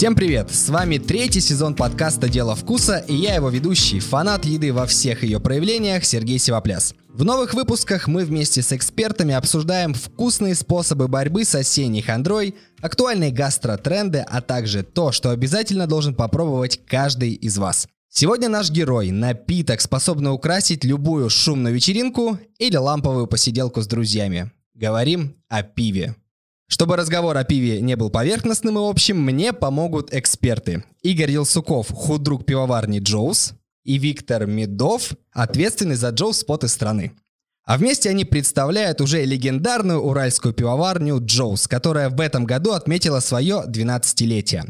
Всем привет! С вами третий сезон подкаста «Дело вкуса» и я его ведущий, фанат еды во всех ее проявлениях Сергей Сивопляс. В новых выпусках мы вместе с экспертами обсуждаем вкусные способы борьбы с осенней хандрой, актуальные гастротренды, а также то, что обязательно должен попробовать каждый из вас. Сегодня наш герой – напиток, способный украсить любую шумную вечеринку или ламповую посиделку с друзьями. Говорим о пиве. Чтобы разговор о пиве не был поверхностным и общим, мне помогут эксперты. Игорь Елсуков, худрук пивоварни Jaws, и Виктор Медов, ответственный за Jaws spot ы страны. А вместе они представляют уже легендарную уральскую пивоварню Jaws, которая в этом году отметила свое 12-летие.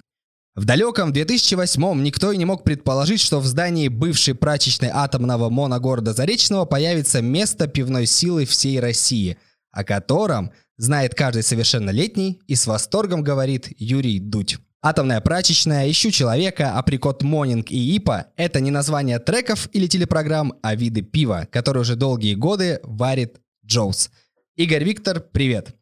В далеком 2008-м никто и не мог предположить, что в здании бывшей прачечной атомного моногорода Заречного появится место пивной силы всей России, о котором знает каждый совершеннолетний и с восторгом говорит Юрий Дудь. Атомная прачечная, ищу человека, априкот Монинг и Ипа – это не название треков или телепрограмм, а виды пива, которые уже долгие годы варит Джоус. Игорь Виктор, привет.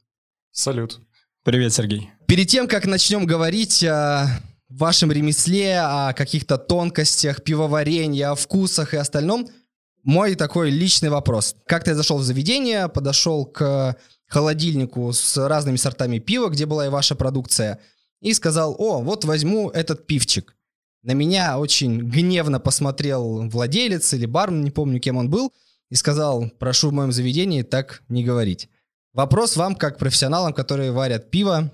Салют. Привет, Сергей. Перед тем, как начнем говорить о вашем ремесле, о каких-то тонкостях пивоварения, о вкусах и остальном, мой такой личный вопрос. Как ты зашел в заведение, подошел к холодильнику с разными сортами пива, где была и ваша продукция, и сказал, о, вот возьму этот пивчик. На меня очень гневно посмотрел владелец или бармен, не помню, кем он был, и сказал, прошу в моем заведении так не говорить. Вопрос вам, как профессионалам, которые варят пиво,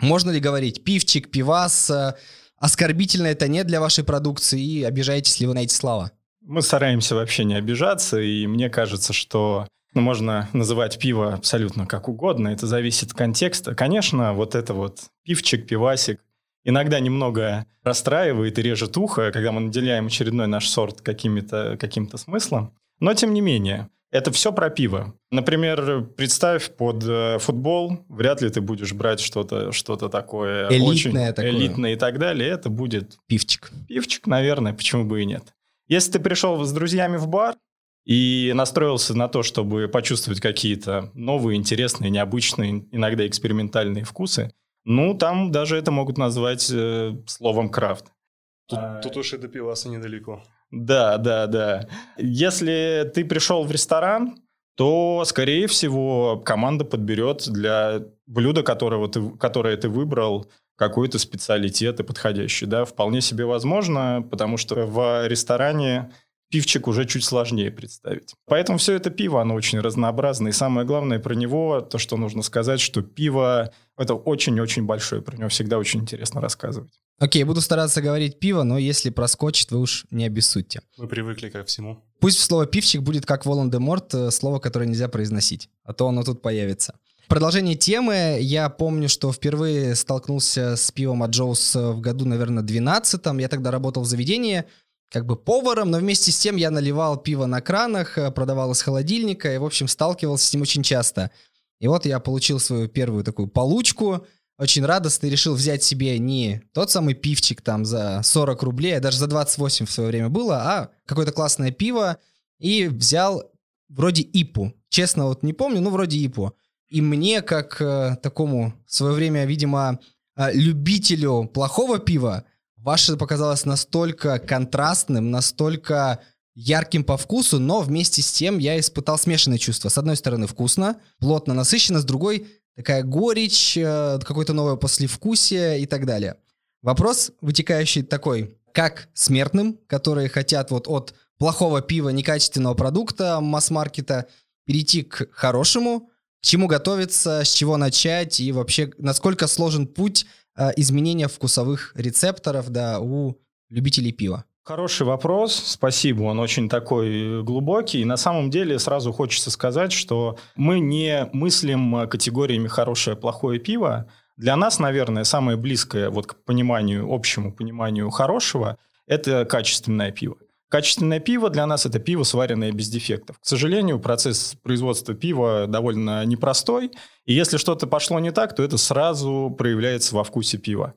можно ли говорить пивчик, пивас, э, оскорбительно это нет для вашей продукции, и обижаетесь ли вы на эти слова? Мы стараемся вообще не обижаться, и мне кажется, что ну, можно называть пиво абсолютно как угодно, это зависит от контекста. Конечно, вот это вот пивчик, пивасик иногда немного расстраивает и режет ухо, когда мы наделяем очередной наш сорт каким-то каким смыслом. Но тем не менее, это все про пиво. Например, представь под э, футбол, вряд ли ты будешь брать что-то что такое элитное, очень такое. элитное и так далее. Это будет пивчик. Пивчик, наверное, почему бы и нет. Если ты пришел с друзьями в бар, и настроился на то, чтобы почувствовать какие-то новые, интересные, необычные, иногда экспериментальные вкусы, ну, там даже это могут назвать э, словом крафт. Тут, а... тут уж и до пиваса недалеко. Да, да, да. Если ты пришел в ресторан, то, скорее всего, команда подберет для блюда, которого ты, которое ты выбрал, какой-то специалитет и подходящий. Да? Вполне себе возможно, потому что в ресторане пивчик уже чуть сложнее представить. Поэтому все это пиво, оно очень разнообразное. И самое главное про него, то, что нужно сказать, что пиво – это очень-очень большое. Про него всегда очень интересно рассказывать. Окей, okay, буду стараться говорить пиво, но если проскочит, вы уж не обессудьте. Мы привыкли ко всему. Пусть слово «пивчик» будет как Волан-де-Морт, э, слово, которое нельзя произносить, а то оно тут появится. Продолжение темы, я помню, что впервые столкнулся с пивом от Джоус в году, наверное, 12 Я тогда работал в заведении, как бы поваром, но вместе с тем я наливал пиво на кранах, э, продавал из холодильника и, в общем, сталкивался с ним очень часто. И вот я получил свою первую такую получку, очень радостно решил взять себе не тот самый пивчик там за 40 рублей, а даже за 28 в свое время было, а какое-то классное пиво, и взял вроде ипу. Честно, вот не помню, но вроде ипу. И мне, как э, такому в свое время, видимо, э, любителю плохого пива, Ваше показалось настолько контрастным, настолько ярким по вкусу, но вместе с тем я испытал смешанные чувства. С одной стороны вкусно, плотно, насыщенно, с другой такая горечь, э, какое-то новое послевкусие и так далее. Вопрос вытекающий такой, как смертным, которые хотят вот от плохого пива, некачественного продукта масс-маркета перейти к хорошему, к чему готовиться, с чего начать и вообще насколько сложен путь изменения вкусовых рецепторов да, у любителей пива? Хороший вопрос, спасибо, он очень такой глубокий. И на самом деле сразу хочется сказать, что мы не мыслим категориями хорошее, плохое пиво. Для нас, наверное, самое близкое вот к пониманию, общему пониманию хорошего – это качественное пиво. Качественное пиво для нас – это пиво, сваренное без дефектов. К сожалению, процесс производства пива довольно непростой, и если что-то пошло не так, то это сразу проявляется во вкусе пива.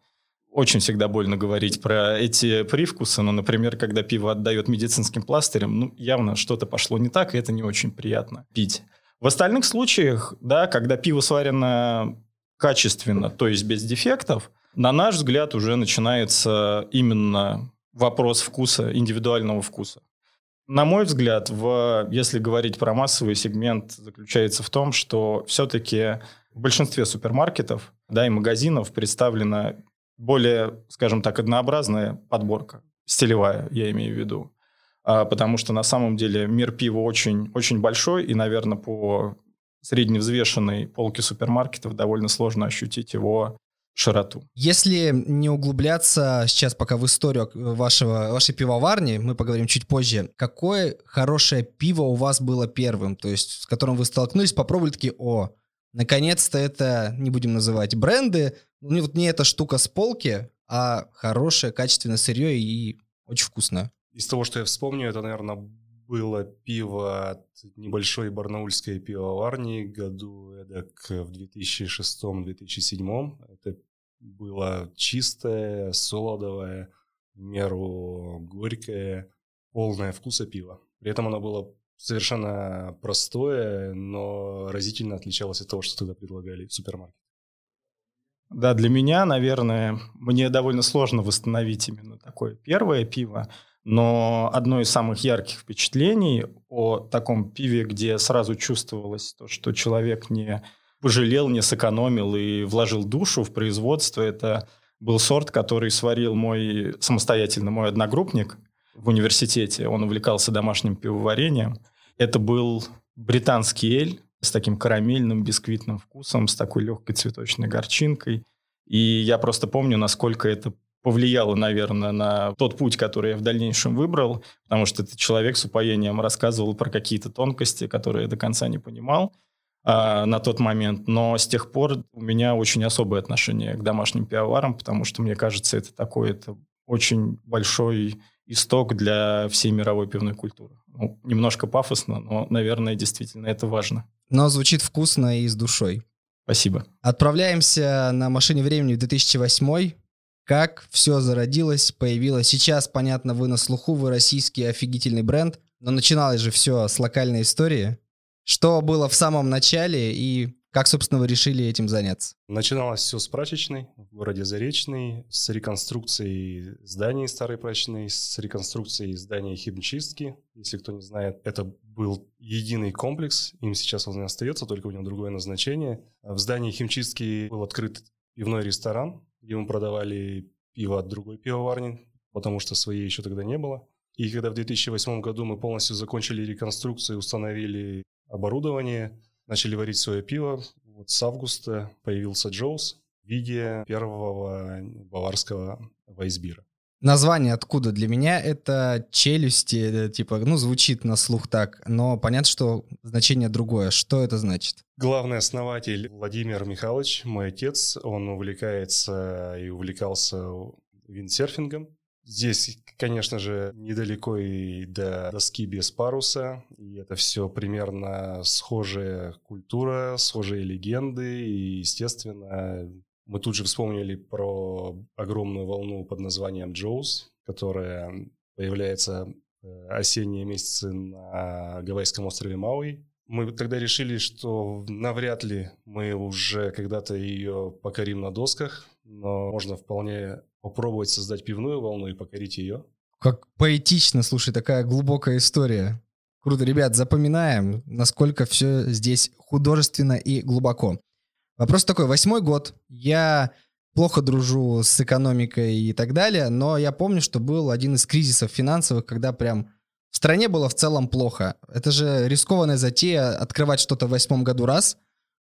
Очень всегда больно говорить про эти привкусы, но, например, когда пиво отдает медицинским пластырем, ну, явно что-то пошло не так, и это не очень приятно пить. В остальных случаях, да, когда пиво сварено качественно, то есть без дефектов, на наш взгляд уже начинается именно вопрос вкуса, индивидуального вкуса. На мой взгляд, в, если говорить про массовый сегмент, заключается в том, что все-таки в большинстве супермаркетов да, и магазинов представлена более, скажем так, однообразная подборка, стилевая, я имею в виду. А, потому что на самом деле мир пива очень, очень большой, и, наверное, по средневзвешенной полке супермаркетов довольно сложно ощутить его широту. Если не углубляться сейчас пока в историю вашего, вашей пивоварни, мы поговорим чуть позже, какое хорошее пиво у вас было первым, то есть с которым вы столкнулись, попробовали такие, о, наконец-то это, не будем называть бренды, ну вот не эта штука с полки, а хорошее, качественное сырье и очень вкусное. Из того, что я вспомню, это, наверное, было пиво от небольшой барнаульской пивоварни году эдак в 2006-2007. Было чистое, солодовое, меру горькое, полное вкуса пива. При этом оно было совершенно простое, но разительно отличалось от того, что тогда предлагали в супермаркете. Да, для меня, наверное, мне довольно сложно восстановить именно такое первое пиво, но одно из самых ярких впечатлений о таком пиве, где сразу чувствовалось то, что человек не пожалел, не сэкономил и вложил душу в производство. Это был сорт, который сварил мой самостоятельно мой одногруппник в университете. Он увлекался домашним пивоварением. Это был британский эль с таким карамельным бисквитным вкусом, с такой легкой цветочной горчинкой. И я просто помню, насколько это повлияло, наверное, на тот путь, который я в дальнейшем выбрал, потому что этот человек с упоением рассказывал про какие-то тонкости, которые я до конца не понимал а, на тот момент. Но с тех пор у меня очень особое отношение к домашним пивоварам, потому что, мне кажется, это такой это очень большой исток для всей мировой пивной культуры. Ну, немножко пафосно, но, наверное, действительно это важно. Но звучит вкусно и с душой. Спасибо. Отправляемся на машине времени в 2008 как все зародилось, появилось. Сейчас, понятно, вы на слуху, вы российский офигительный бренд, но начиналось же все с локальной истории. Что было в самом начале и как, собственно, вы решили этим заняться? Начиналось все с прачечной в городе Заречный, с реконструкцией зданий старой прачечной, с реконструкцией здания химчистки. Если кто не знает, это был единый комплекс, им сейчас он и остается, только у него другое назначение. В здании химчистки был открыт пивной ресторан, где мы продавали пиво от другой пивоварни, потому что своей еще тогда не было. И когда в 2008 году мы полностью закончили реконструкцию, установили оборудование, начали варить свое пиво. Вот с августа появился Джоус в виде первого баварского вайсбира. Название откуда? Для меня это челюсти, типа, ну, звучит на слух так, но понятно, что значение другое. Что это значит? Главный основатель Владимир Михайлович, мой отец, он увлекается и увлекался виндсерфингом. Здесь, конечно же, недалеко и до доски без паруса. И это все примерно схожая культура, схожие легенды. И, естественно, мы тут же вспомнили про огромную волну под названием Джоус, которая появляется э, осенние месяцы на гавайском острове Мауи. Мы тогда решили, что навряд ли мы уже когда-то ее покорим на досках, но можно вполне попробовать создать пивную волну и покорить ее. Как поэтично, слушай, такая глубокая история. Круто, ребят, запоминаем, насколько все здесь художественно и глубоко. Вопрос такой, восьмой год, я плохо дружу с экономикой и так далее, но я помню, что был один из кризисов финансовых, когда прям в стране было в целом плохо. Это же рискованная затея открывать что-то в восьмом году раз,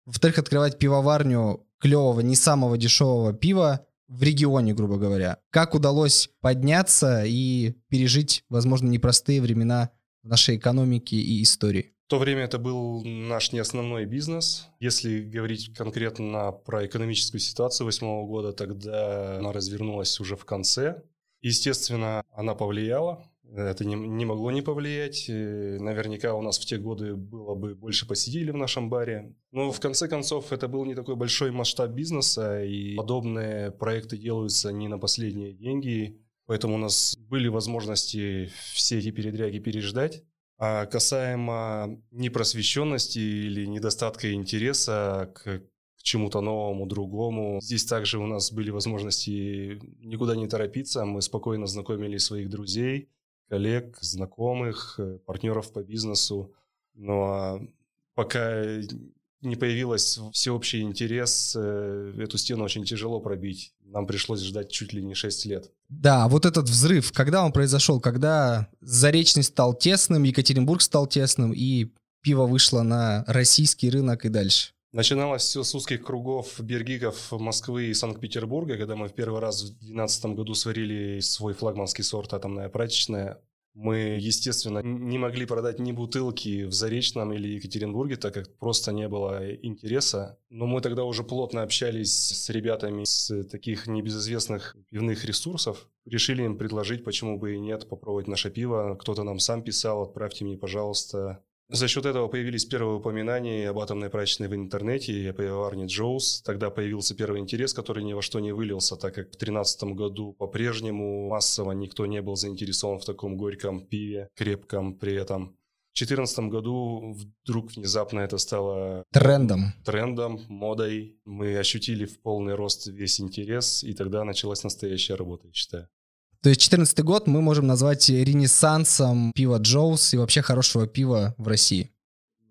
во-вторых, открывать пивоварню клевого, не самого дешевого пива в регионе, грубо говоря. Как удалось подняться и пережить, возможно, непростые времена в нашей экономике и истории? В то время это был наш не основной бизнес. Если говорить конкретно про экономическую ситуацию восьмого года, тогда она развернулась уже в конце. Естественно, она повлияла это не, не могло не повлиять. Наверняка у нас в те годы было бы больше посетителей в нашем баре. Но в конце концов это был не такой большой масштаб бизнеса, и подобные проекты делаются не на последние деньги. Поэтому у нас были возможности все эти передряги переждать. А касаемо непросвещенности или недостатка интереса к чему-то новому, другому. Здесь также у нас были возможности никуда не торопиться. Мы спокойно знакомили своих друзей, коллег, знакомых, э, партнеров по бизнесу. Но пока не появилась всеобщий интерес, э, эту стену очень тяжело пробить. Нам пришлось ждать чуть ли не 6 лет. Да, вот этот взрыв, когда он произошел? Когда Заречный стал тесным, Екатеринбург стал тесным, и пиво вышло на российский рынок и дальше? Начиналось все с узких кругов бергигов Москвы и Санкт-Петербурга, когда мы в первый раз в 2012 году сварили свой флагманский сорт «Атомная прачечная». Мы, естественно, не могли продать ни бутылки в Заречном или Екатеринбурге, так как просто не было интереса. Но мы тогда уже плотно общались с ребятами с таких небезызвестных пивных ресурсов. Решили им предложить, почему бы и нет, попробовать наше пиво. Кто-то нам сам писал, отправьте мне, пожалуйста, за счет этого появились первые упоминания об атомной прачечной в интернете и о пивоварне Джоус. Тогда появился первый интерес, который ни во что не вылился, так как в 2013 году по-прежнему массово никто не был заинтересован в таком горьком пиве, крепком при этом. В 2014 году вдруг внезапно это стало трендом. Трендом, модой. Мы ощутили в полный рост весь интерес, и тогда началась настоящая работа, я считаю. То есть 2014 год мы можем назвать ренессансом пива Джоус и вообще хорошего пива в России.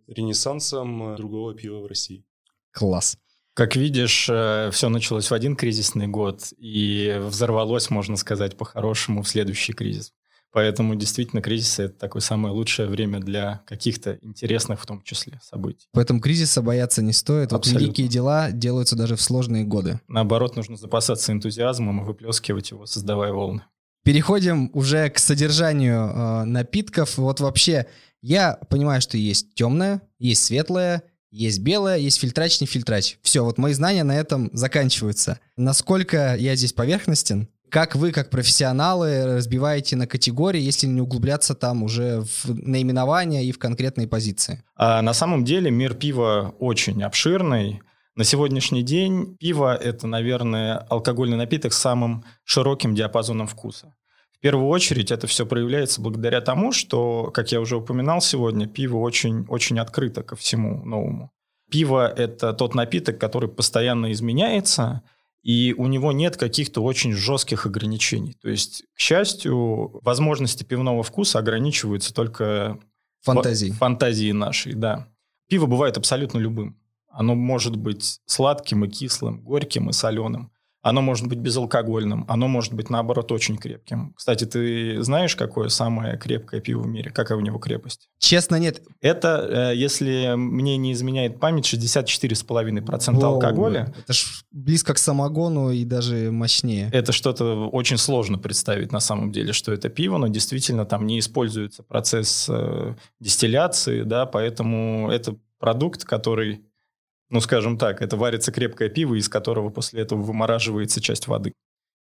Ренессансом другого пива в России. Класс. Как видишь, э, все началось в один кризисный год и взорвалось, можно сказать, по-хорошему в следующий кризис. Поэтому действительно кризис — это такое самое лучшее время для каких-то интересных в том числе событий. Поэтому кризиса бояться не стоит. Абсолютно. Вот великие дела делаются даже в сложные годы. Наоборот, нужно запасаться энтузиазмом и выплескивать его, создавая волны. Переходим уже к содержанию э, напитков. Вот вообще, я понимаю, что есть темное, есть светлое, есть белое, есть фильтрач, не фильтрач. Все, вот мои знания на этом заканчиваются. Насколько я здесь поверхностен? Как вы, как профессионалы, разбиваете на категории, если не углубляться там уже в наименования и в конкретные позиции? А на самом деле мир пива очень обширный. На сегодняшний день пиво – это, наверное, алкогольный напиток с самым широким диапазоном вкуса. В первую очередь это все проявляется благодаря тому, что, как я уже упоминал сегодня, пиво очень, очень открыто ко всему новому. Пиво – это тот напиток, который постоянно изменяется, и у него нет каких-то очень жестких ограничений. То есть, к счастью, возможности пивного вкуса ограничиваются только фантазией, фантазией нашей, да. Пиво бывает абсолютно любым. Оно может быть сладким и кислым, горьким и соленым. Оно может быть безалкогольным, оно может быть, наоборот, очень крепким. Кстати, ты знаешь, какое самое крепкое пиво в мире? Какая у него крепость? Честно, нет. Это, э, если мне не изменяет память, 64,5% Воу, алкоголя. Это ж близко к самогону и даже мощнее. Это что-то очень сложно представить на самом деле, что это пиво, но действительно там не используется процесс э, дистилляции, да, поэтому это продукт, который ну, скажем так, это варится крепкое пиво, из которого после этого вымораживается часть воды.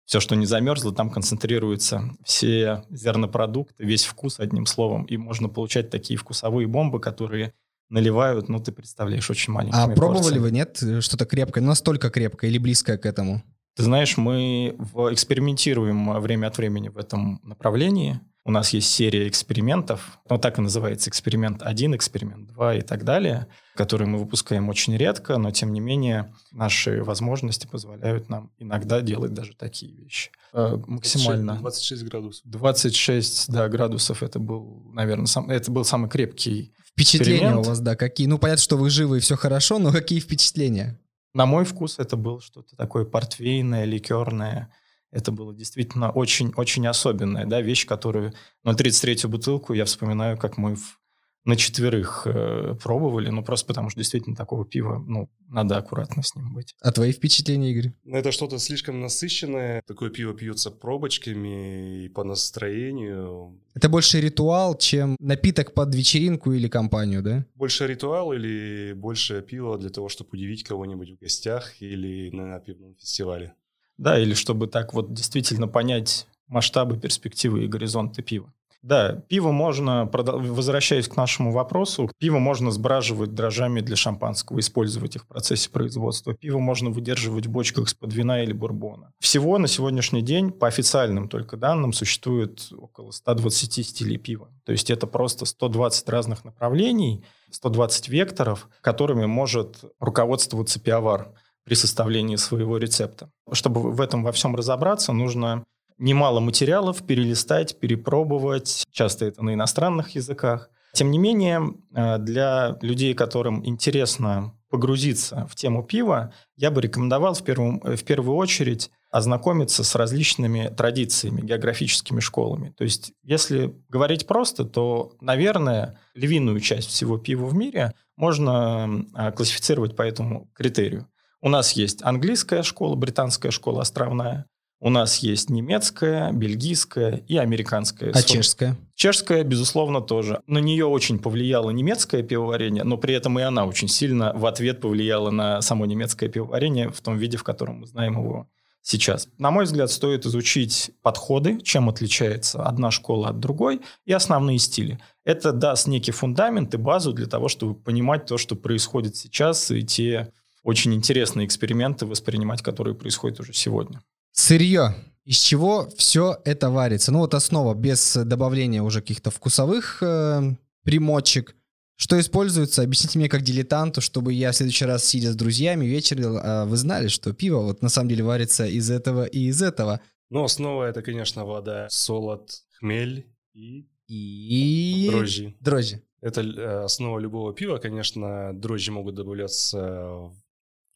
Все, что не замерзло, там концентрируются все зернопродукты, весь вкус, одним словом. И можно получать такие вкусовые бомбы, которые наливают, ну, ты представляешь, очень маленькими А пробовали порциями. вы, нет, что-то крепкое, настолько крепкое или близкое к этому? Ты знаешь, мы экспериментируем время от времени в этом направлении. У нас есть серия экспериментов, ну так и называется эксперимент 1, эксперимент 2 и так далее, которые мы выпускаем очень редко, но тем не менее наши возможности позволяют нам иногда делать даже такие вещи. Э, максимально. 26 градусов. 26 да, градусов это был, наверное, сам, это был самый крепкий Впечатления у вас, да, какие? Ну, понятно, что вы живы и все хорошо, но какие впечатления? На мой вкус это было что-то такое портвейное, ликерное. Это было действительно очень-очень особенная да, вещь, которую... Но 33-ю бутылку я вспоминаю, как мы в, на четверых э, пробовали, ну просто потому что действительно такого пива, ну, надо аккуратно с ним быть. А твои впечатления, Игорь? Ну, это что-то слишком насыщенное. Такое пиво пьется пробочками и по настроению. Это больше ритуал, чем напиток под вечеринку или компанию, да? Больше ритуал или больше пива для того, чтобы удивить кого-нибудь в гостях или на пивном фестивале? Да, или чтобы так вот действительно понять масштабы, перспективы и горизонты пива. Да, пиво можно, возвращаясь к нашему вопросу, пиво можно сбраживать дрожжами для шампанского, использовать их в процессе производства. Пиво можно выдерживать в бочках из-под вина или бурбона. Всего на сегодняшний день, по официальным только данным, существует около 120 стилей пива. То есть это просто 120 разных направлений, 120 векторов, которыми может руководствоваться пивовар. При составлении своего рецепта. Чтобы в этом во всем разобраться, нужно немало материалов перелистать, перепробовать. Часто это на иностранных языках. Тем не менее, э, для людей, которым интересно погрузиться в тему пива, я бы рекомендовал в, первую в первую очередь ознакомиться с различными традициями, географическими школами. То есть, если говорить просто, то, наверное, львиную часть всего пива в мире можно а, классифицировать по этому критерию. У нас есть английская школа, британская школа островная, у нас есть немецкая, бельгийская и американская. А чешская? Чешская, безусловно, тоже. На нее очень повлияло немецкое пивоварение, но при этом и она очень сильно в ответ повлияла на само немецкое пивоварение в том виде, в котором мы знаем его сейчас. На мой взгляд, стоит изучить подходы, чем отличается одна школа от другой, и основные стили. Это даст некий фундамент и базу для того, чтобы понимать то, что происходит сейчас, и те очень интересные эксперименты воспринимать, которые происходят уже сегодня. Сырье. Из чего все это варится? Ну вот основа без добавления уже каких-то вкусовых э, примочек. Что используется? Объясните мне как дилетанту, чтобы я в следующий раз, сидя с друзьями, вечером, а вы знали, что пиво вот на самом деле варится из этого и из этого. Ну, основа это, конечно, вода, солод, хмель и, и... дрожжи. Дрожжи. Это э, основа любого пива. Конечно, дрожжи могут добавляться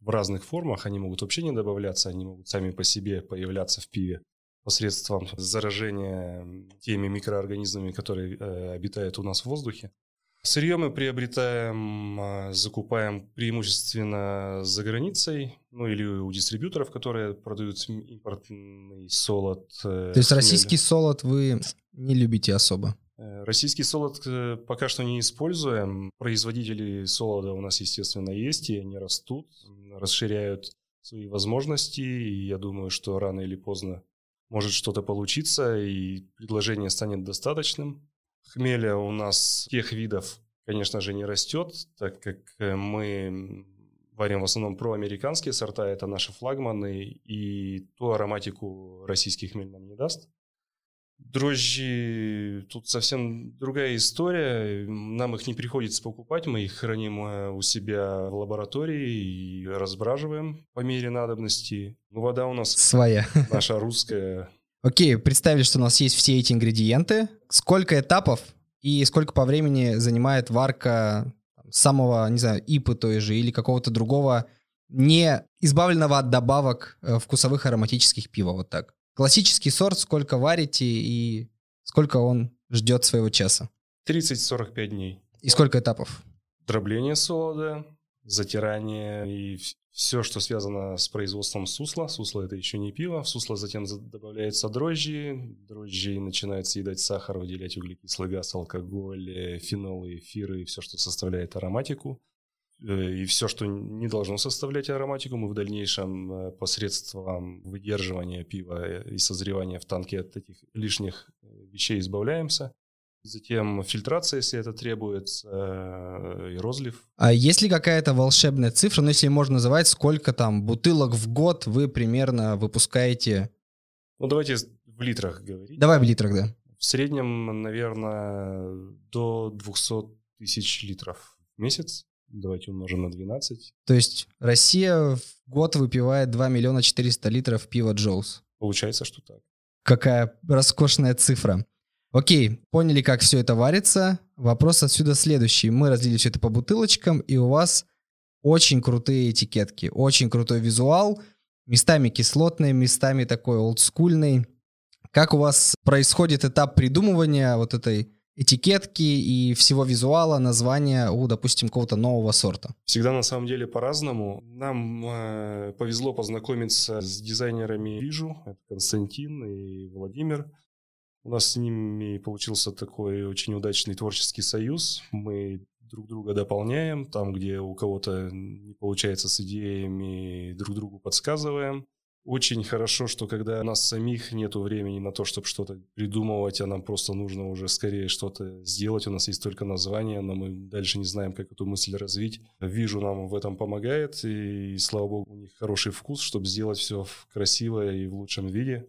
в разных формах. Они могут вообще не добавляться, они могут сами по себе появляться в пиве посредством заражения теми микроорганизмами, которые э, обитают у нас в воздухе. Сырье мы приобретаем, а, закупаем преимущественно за границей, ну или у дистрибьюторов, которые продают импортный солод. Э, То есть российский солод вы не любите особо? Э, российский солод э, пока что не используем. Производители солода у нас, естественно, есть, и они растут, расширяют свои возможности, и я думаю, что рано или поздно может что-то получиться, и предложение станет достаточным. Хмеля у нас тех видов, конечно же, не растет, так как э, мы варим в основном проамериканские сорта, это наши флагманы, и ту ароматику российский хмель нам не даст. Дрожжи, тут совсем другая история. Нам их не приходится покупать, мы их храним э, у себя в лаборатории и разбраживаем по мере надобности. Ну, вода у нас своя, наша русская, Окей, представили, что у нас есть все эти ингредиенты. Сколько этапов и сколько по времени занимает варка самого, не знаю, ипы той же или какого-то другого не избавленного от добавок э, вкусовых ароматических пива, вот так. Классический сорт, сколько варите и сколько он ждет своего часа? 30-45 дней. И сколько этапов? Дробление солода, затирание и все, что связано с производством сусла. Сусло это еще не пиво. В сусло затем добавляются дрожжи. Дрожжи начинают съедать сахар, выделять углекислый газ, алкоголь, э, фенолы, эфиры и все, что составляет ароматику. Э, и все, что не должно составлять ароматику, мы в дальнейшем э, посредством выдерживания пива и созревания в танке от этих лишних вещей избавляемся. Затем фильтрация, если это требуется, э, и розлив. А есть ли какая-то волшебная цифра, ну если можно называть, сколько там бутылок в год вы примерно выпускаете? Ну давайте в литрах говорить. Давай в литрах, да. В среднем, наверное, до 200 тысяч литров в месяц. Давайте умножим на 12. То есть Россия в год выпивает 2 миллиона 400 литров пива Джоус. Получается, что так. Какая роскошная цифра. Окей, поняли, как все это варится. Вопрос отсюда следующий. Мы разделили все это по бутылочкам, и у вас очень крутые этикетки, очень крутой визуал, местами кислотный, местами такой олдскульный. Как у вас происходит этап придумывания вот этой этикетки и всего визуала, названия у, допустим, какого-то нового сорта? Всегда на самом деле по-разному. Нам э, повезло познакомиться с дизайнерами Вижу, это Константин и Владимир. У нас с ними получился такой очень удачный творческий союз. Мы друг друга дополняем, там, где у кого-то не получается с идеями, друг другу подсказываем. Очень хорошо, что когда у нас самих нет времени на то, чтобы что-то придумывать, а нам просто нужно уже скорее что-то сделать. У нас есть только название, но мы дальше не знаем, как эту мысль развить. Вижу, нам в этом помогает, и, слава богу, у них хороший вкус, чтобы сделать все красиво и в лучшем виде.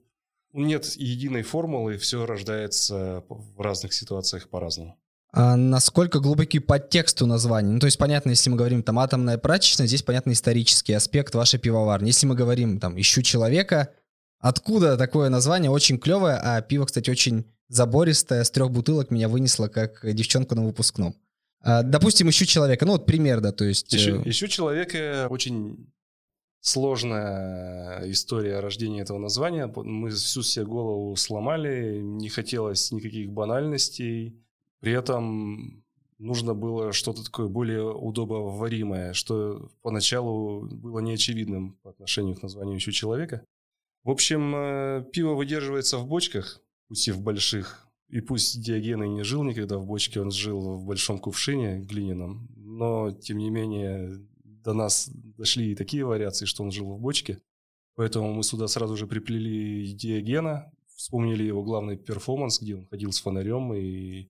Нет единой формулы, все рождается в разных ситуациях по-разному. А насколько глубокий подтекст у названия? Ну, то есть, понятно, если мы говорим там атомная прачечная, здесь понятно исторический аспект вашей пивоварни. Если мы говорим там «ищу человека», откуда такое название? Очень клевое, а пиво, кстати, очень забористое, с трех бутылок меня вынесло как девчонку на выпускном. А, допустим, ищу человека, ну вот пример, да, то есть... Ищу, э, ищу человека очень сложная история рождения этого названия. Мы всю себе голову сломали, не хотелось никаких банальностей. При этом нужно было что-то такое более удобоваримое, что поначалу было неочевидным по отношению к названию еще человека. В общем, э, пиво выдерживается в бочках, пусть и в больших. И пусть Диоген и не жил никогда в бочке, он жил в большом кувшине глиняном, но, тем не менее, до нас дошли и такие вариации, что он жил в бочке. Поэтому мы сюда сразу же приплели Диогена, вспомнили его главный перформанс, где он ходил с фонарем и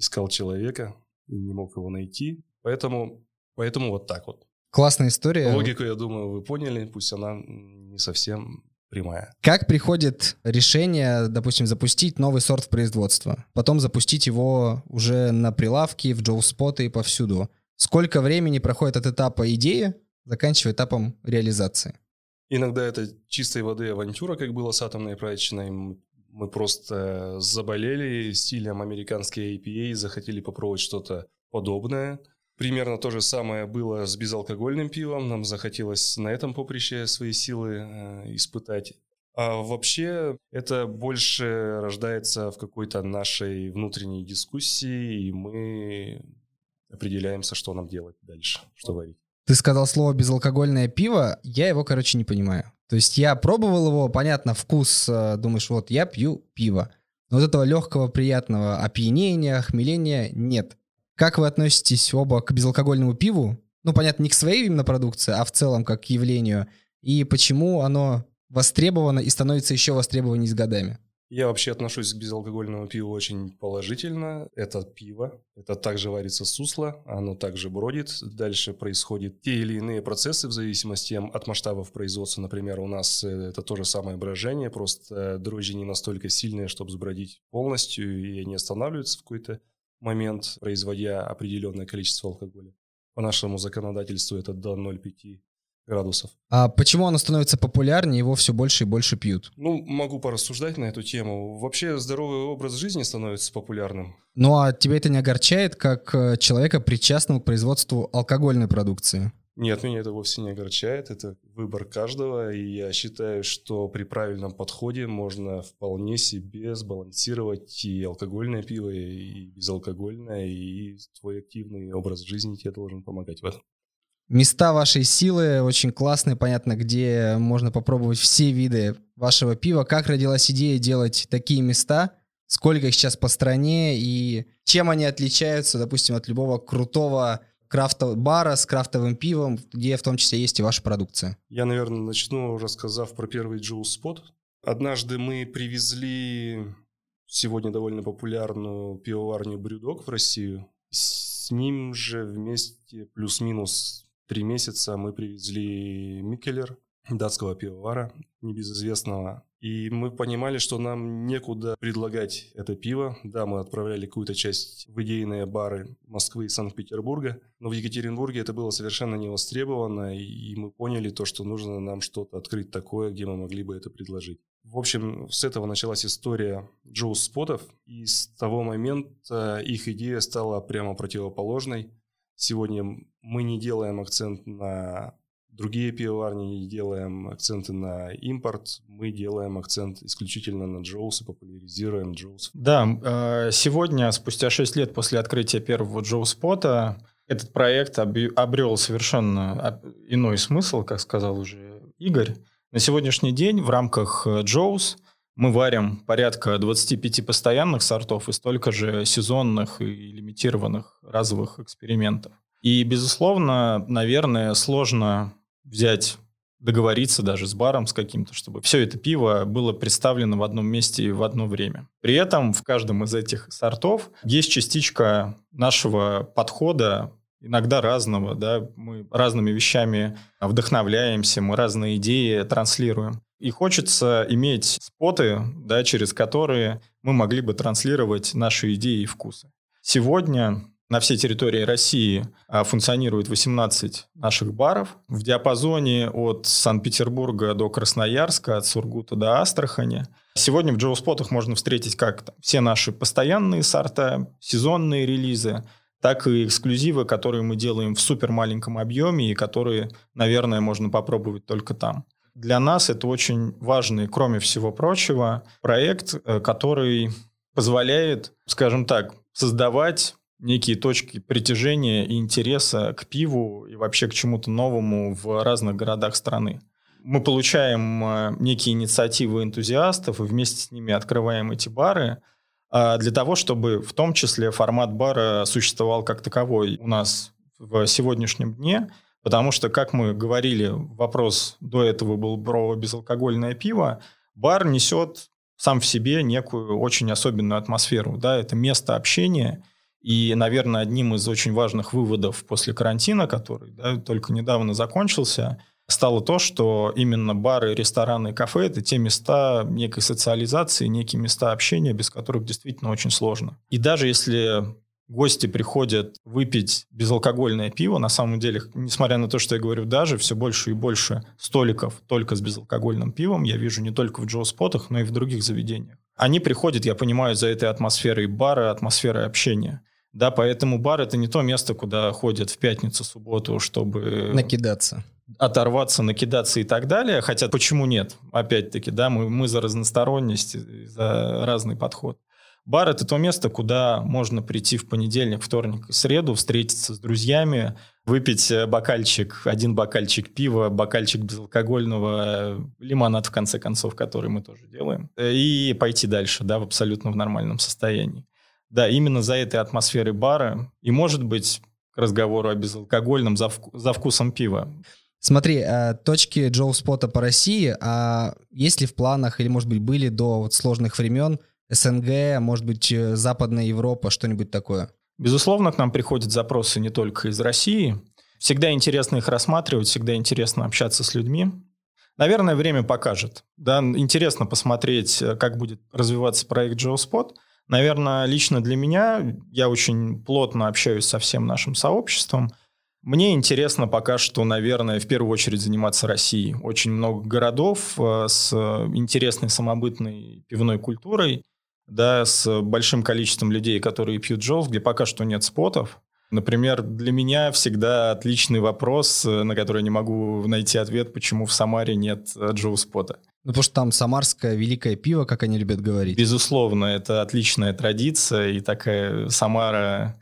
искал человека, и не мог его найти. Поэтому, поэтому вот так вот. Классная история. Логику, я думаю, вы поняли, пусть она не совсем прямая. Как приходит решение, допустим, запустить новый сорт в производство, потом запустить его уже на прилавке, в джоу-споты и повсюду? Сколько времени проходит от этапа идеи, заканчивая этапом реализации? Иногда это чистой воды авантюра, как было с атомной прачечной. Мы просто заболели стилем американской IPA, захотели попробовать что-то подобное. Примерно то же самое было с безалкогольным пивом. Нам захотелось на этом поприще свои силы э, испытать. А вообще это больше рождается в какой-то нашей внутренней дискуссии, и мы определяемся, что нам делать дальше, что варить. Ты сказал слово безалкогольное пиво, я его, короче, не понимаю. То есть я пробовал его, понятно, вкус, э, думаешь, вот я пью пиво. Но вот этого легкого, приятного опьянения, хмеления нет. Как вы относитесь оба к безалкогольному пиву? Ну, понятно, не к своей именно продукции, а в целом как к явлению. И почему оно востребовано и становится еще востребованнее с годами? Я вообще отношусь к безалкогольному пиву очень положительно. Это пиво, это также варится сусла, оно также бродит. Дальше происходят те или иные процессы в зависимости от масштабов производства. Например, у нас э, это то же самое брожение, просто дрожжи не настолько сильные, чтобы сбродить полностью, и они останавливаются в какой-то момент, производя определенное количество алкоголя. По нашему законодательству это до 0,5 градусов. А почему оно становится популярнее, его все больше и больше пьют? Ну, могу порассуждать на эту тему. Вообще здоровый образ жизни становится популярным. Ну а тебя это не огорчает, как э, человека, причастного к производству алкогольной продукции? Нет, меня это вовсе не огорчает. Это выбор каждого. И я считаю, что при правильном подходе можно вполне себе сбалансировать и алкогольное пиво, и безалкогольное, и твой активный образ жизни тебе должен помогать в этом. Места вашей силы очень классные, понятно, где можно попробовать все виды вашего пива. Как родилась идея делать такие места? Сколько их сейчас по стране? И чем они отличаются, допустим, от любого крутого крафтового бара с крафтовым пивом, где в том числе есть и ваша продукция? Я, наверное, начну, рассказав про первый Juice Spot. Однажды мы привезли сегодня довольно популярную пивоварню Брюдок в Россию. С ним же вместе плюс-минус три месяца мы привезли Микелер, датского пивовара, небезызвестного. И мы понимали, что нам некуда предлагать это пиво. Да, мы отправляли какую-то часть в идейные бары Москвы и Санкт-Петербурга, но в Екатеринбурге это было совершенно не востребовано, и мы поняли то, что нужно нам что-то открыть такое, где мы могли бы это предложить. В общем, с этого началась история Джоус Спотов, и с того момента их идея стала прямо противоположной. Сегодня мы не делаем акцент на другие пивоварни, не делаем акценты на импорт, мы делаем акцент исключительно на Jaws и популяризируем Jaws. Да, э, сегодня, спустя 6 лет после открытия первого Jaws spot а, этот проект обрел совершенно иной смысл, как сказал уже Игорь. На сегодняшний день в рамках Jaws мы варим порядка 25 постоянных сортов и столько же сезонных и лимитированных разовых экспериментов. И, безусловно, наверное, сложно взять договориться даже с баром с каким-то, чтобы все это пиво было представлено в одном месте в одно время. При этом в каждом из этих сортов есть частичка нашего подхода, иногда разного, да, мы разными вещами вдохновляемся, мы разные идеи транслируем. И хочется иметь споты, да, через которые мы могли бы транслировать наши идеи и вкусы. Сегодня на всей территории России а, функционирует 18 наших баров в диапазоне от Санкт-Петербурга до Красноярска, от Сургута до Астрахани. Сегодня в Джоуспотах можно встретить как все наши постоянные сорта, сезонные релизы, так и эксклюзивы, которые мы делаем в супер маленьком объеме и которые, наверное, можно попробовать только там. Для нас это очень важный, кроме всего прочего, проект, э, который позволяет, скажем так, создавать некие точки притяжения и интереса к пиву и вообще к чему-то новому в разных городах страны. Мы получаем э, некие инициативы энтузиастов и вместе с ними открываем эти бары а, для того, чтобы в том числе формат бара существовал как таковой у нас в сегодняшнем дне, потому что, как мы говорили, вопрос до этого был про безалкогольное пиво, бар несет сам в себе некую очень особенную атмосферу. Да? Это место общения – и, наверное, одним из очень важных выводов после карантина, который да, только недавно закончился, стало то, что именно бары, рестораны и кафе – это те места некой социализации, некие места общения, без которых действительно очень сложно. И даже если гости приходят выпить безалкогольное пиво, на самом деле, несмотря на то, что я говорю даже, все больше и больше столиков только с безалкогольным пивом я вижу не только в Джо-спотах, но и в других заведениях. Они приходят, я понимаю, за этой атмосферой бара, атмосферой общения. Да, поэтому бар это не то место, куда ходят в пятницу, субботу, чтобы... Накидаться. Оторваться, накидаться и так далее. Хотя почему нет? Опять-таки, да, мы, мы за разносторонность, за разный подход. Бар – это то место, куда можно прийти в понедельник, вторник и среду, встретиться с друзьями, выпить бокальчик, один бокальчик пива, бокальчик безалкогольного, лимонад, в конце концов, который мы тоже делаем, и пойти дальше, да, в абсолютно в нормальном состоянии. Да, именно за этой атмосферой бара. И, может быть, к разговору о безалкогольном за, вку- за вкусом пива. Смотри, э, точки Джоу Спота по России, а есть ли в планах, или, может быть, были до вот сложных времен СНГ, может быть, э, Западная Европа, что-нибудь такое? Безусловно, к нам приходят запросы не только из России. Всегда интересно их рассматривать, всегда интересно общаться с людьми. Наверное, время покажет. Да, интересно посмотреть, э, как будет развиваться проект Спот – Наверное, лично для меня, я очень плотно общаюсь со всем нашим сообществом. Мне интересно пока что, наверное, в первую очередь заниматься Россией. Очень много городов э, с интересной самобытной пивной культурой, да, с большим количеством людей, которые пьют джоз, где пока что нет спотов. Например, для меня всегда отличный вопрос, э, на который не могу найти ответ, почему в Самаре нет э, джоу-спота. Ну, потому что там самарское великое пиво, как они любят говорить. Безусловно, это отличная традиция, и такая Самара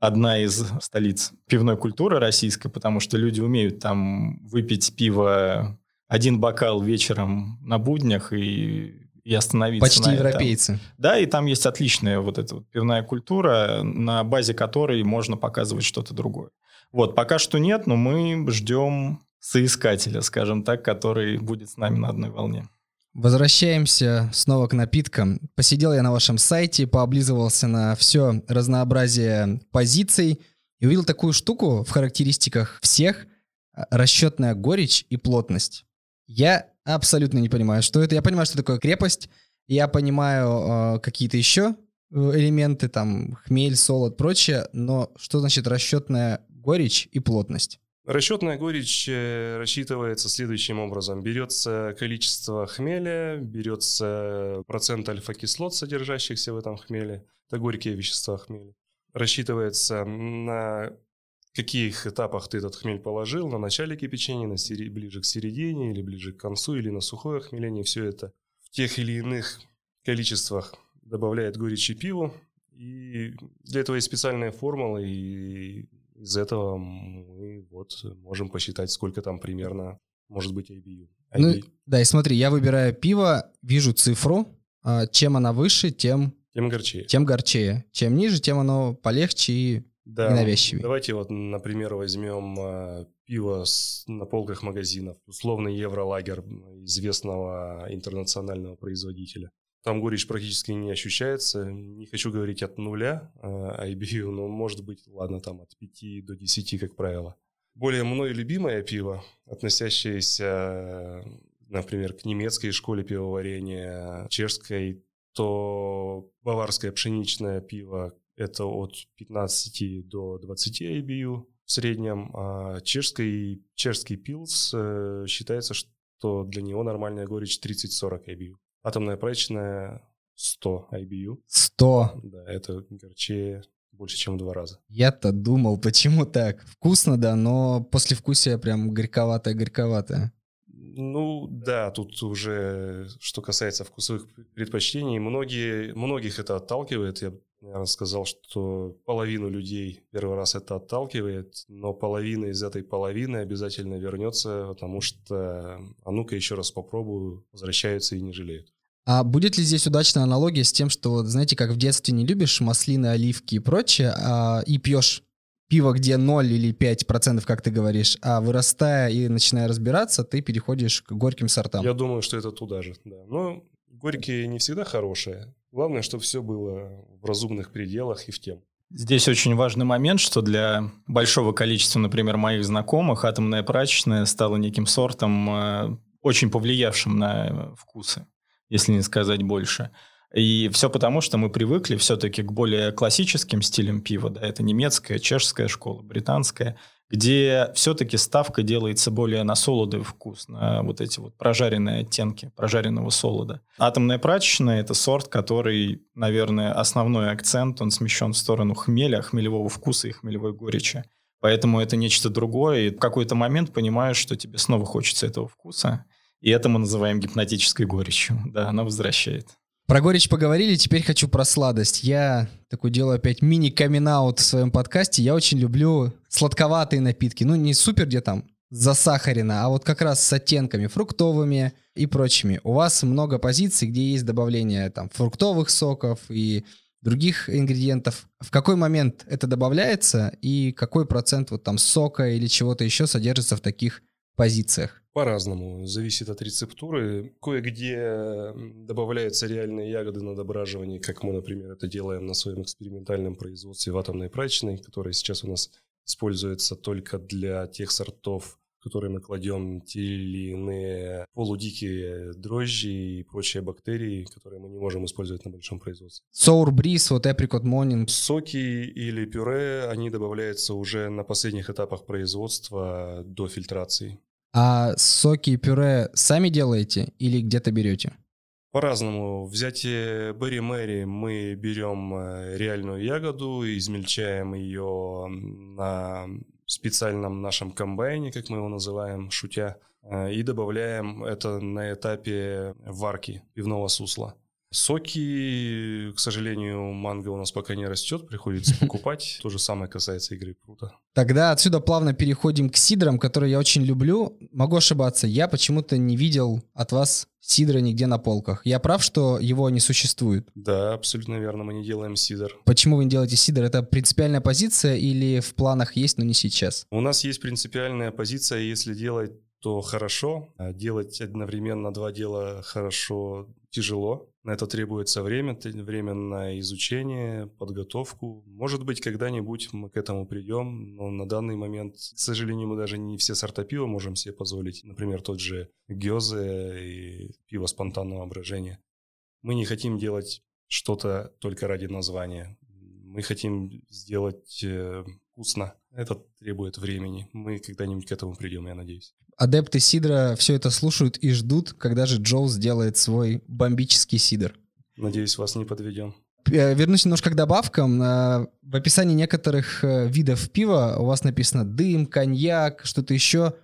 одна из столиц пивной культуры российской, потому что люди умеют там выпить пиво один бокал вечером на буднях и, и остановиться. Почти на европейцы. Этом. Да, и там есть отличная вот эта вот пивная культура, на базе которой можно показывать что-то другое. Вот, пока что нет, но мы ждем соискателя, скажем так, который будет с нами на одной волне. Возвращаемся снова к напиткам. Посидел я на вашем сайте, пооблизывался на все разнообразие позиций и увидел такую штуку в характеристиках всех – расчетная горечь и плотность. Я абсолютно не понимаю, что это. Я понимаю, что такое крепость, я понимаю э, какие-то еще элементы, там, хмель, солод, прочее, но что значит расчетная горечь и плотность? Расчетная горечь э, рассчитывается следующим образом. Берется количество хмеля, берется процент альфа-кислот, содержащихся в этом хмеле. Это горькие вещества хмеля. Рассчитывается на каких этапах ты этот хмель положил, на начале кипячения, на сери... ближе к середине или ближе к концу, или на сухое хмеление. Все это в тех или иных количествах добавляет горечи пиву. И для этого есть специальная формула, и из этого мы вот можем посчитать, сколько там примерно может быть IBU. IBU. Ну, да, и смотри, я выбираю пиво, вижу цифру, а, чем она выше, тем... Тем горчее. Тем горчее. Чем ниже, тем оно полегче и да, ненавязчивее. Давайте вот, например, возьмем э, пиво с, на полках магазинов. Условный евролагер известного интернационального производителя. Там горечь практически не ощущается. Не хочу говорить от нуля э, IBU, но может быть, ладно, там от 5 до 10, как правило. Более мной любимое пиво, относящееся, например, к немецкой школе пивоварения, чешской, то баварское пшеничное пиво это от 15 до 20 IBU в среднем, а чешский, чешский пилс э, считается, что для него нормальная горечь 30-40 IBU. Атомная прачечная 100 IBU. 100? Да, это горчее больше, чем в два раза. Я-то думал, почему так? Вкусно, да, но после вкусия прям горьковатое-горьковатое. Ну да, тут уже, что касается вкусовых предпочтений, многие, многих это отталкивает. Я, наверное, сказал, что половину людей первый раз это отталкивает, но половина из этой половины обязательно вернется, потому что, а ну-ка еще раз попробую, возвращаются и не жалеют. А будет ли здесь удачная аналогия с тем, что, вот, знаете, как в детстве не любишь маслины, оливки и прочее, а, и пьешь пиво, где 0 или 5 процентов, как ты говоришь, а вырастая и начиная разбираться, ты переходишь к горьким сортам? Я думаю, что это туда же, да. Но горькие не всегда хорошие. Главное, чтобы все было в разумных пределах и в тем. Здесь очень важный момент, что для большого количества, например, моих знакомых атомная прачечная стала неким сортом, э, очень повлиявшим на вкусы если не сказать больше. И все потому, что мы привыкли все-таки к более классическим стилям пива, да, это немецкая, чешская школа, британская, где все-таки ставка делается более на солодый вкус, на вот эти вот прожаренные оттенки прожаренного солода. Атомная прачечная – это сорт, который, наверное, основной акцент, он смещен в сторону хмеля, хмелевого вкуса и хмелевой горечи. Поэтому это нечто другое, и в какой-то момент понимаешь, что тебе снова хочется этого вкуса, и это мы называем гипнотической горечью. Да, она возвращает. Про горечь поговорили, теперь хочу про сладость. Я такой делаю опять мини камин в своем подкасте. Я очень люблю сладковатые напитки. Ну, не супер, где там засахарено, а вот как раз с оттенками фруктовыми и прочими. У вас много позиций, где есть добавление там фруктовых соков и других ингредиентов. В какой момент это добавляется и какой процент вот там сока или чего-то еще содержится в таких позициях? По-разному, зависит от рецептуры. Кое-где добавляются реальные ягоды на дображивание, как мы, например, это делаем на своем экспериментальном производстве в атомной прачечной, которая сейчас у нас используется только для тех сортов, которые мы кладем те или иные полудикие дрожжи и прочие бактерии, которые мы не можем использовать на большом производстве. Sour Breeze, вот Apricot Morning. Соки или пюре, они добавляются уже на последних этапах производства до фильтрации. А соки и пюре сами делаете или где-то берете? По-разному. Взятие Берри Мэри мы берем э, реальную ягоду, измельчаем ее на специальном нашем комбайне, как мы его называем, шутя, э, и добавляем это на этапе варки пивного сусла. Соки, к сожалению, манго у нас пока не растет, приходится покупать. То же самое касается игры прута. Тогда отсюда плавно переходим к сидрам, которые я очень люблю. Могу ошибаться, я почему-то не видел от вас сидра нигде на полках. Я прав, что его не существует? Да, абсолютно верно, мы не делаем сидр. Почему вы не делаете сидр? Это принципиальная позиция или в планах есть, но не сейчас? У нас есть принципиальная позиция, если делать то хорошо. А делать одновременно два дела хорошо тяжело. На это требуется время, время на изучение, подготовку. Может быть, когда-нибудь мы к этому придем, но на данный момент, к сожалению, мы даже не все сорта пива можем себе позволить. Например, тот же гёзе и пиво спонтанного брожения. Мы не хотим делать что-то только ради названия. Мы хотим сделать э, вкусно. Это требует времени. Мы когда-нибудь к этому придем, я надеюсь адепты Сидра все это слушают и ждут, когда же Джоу сделает свой бомбический Сидр. Надеюсь, вас не подведем. Э, вернусь немножко к добавкам. Э, в описании некоторых э, видов пива у вас написано дым, коньяк, что-то еще.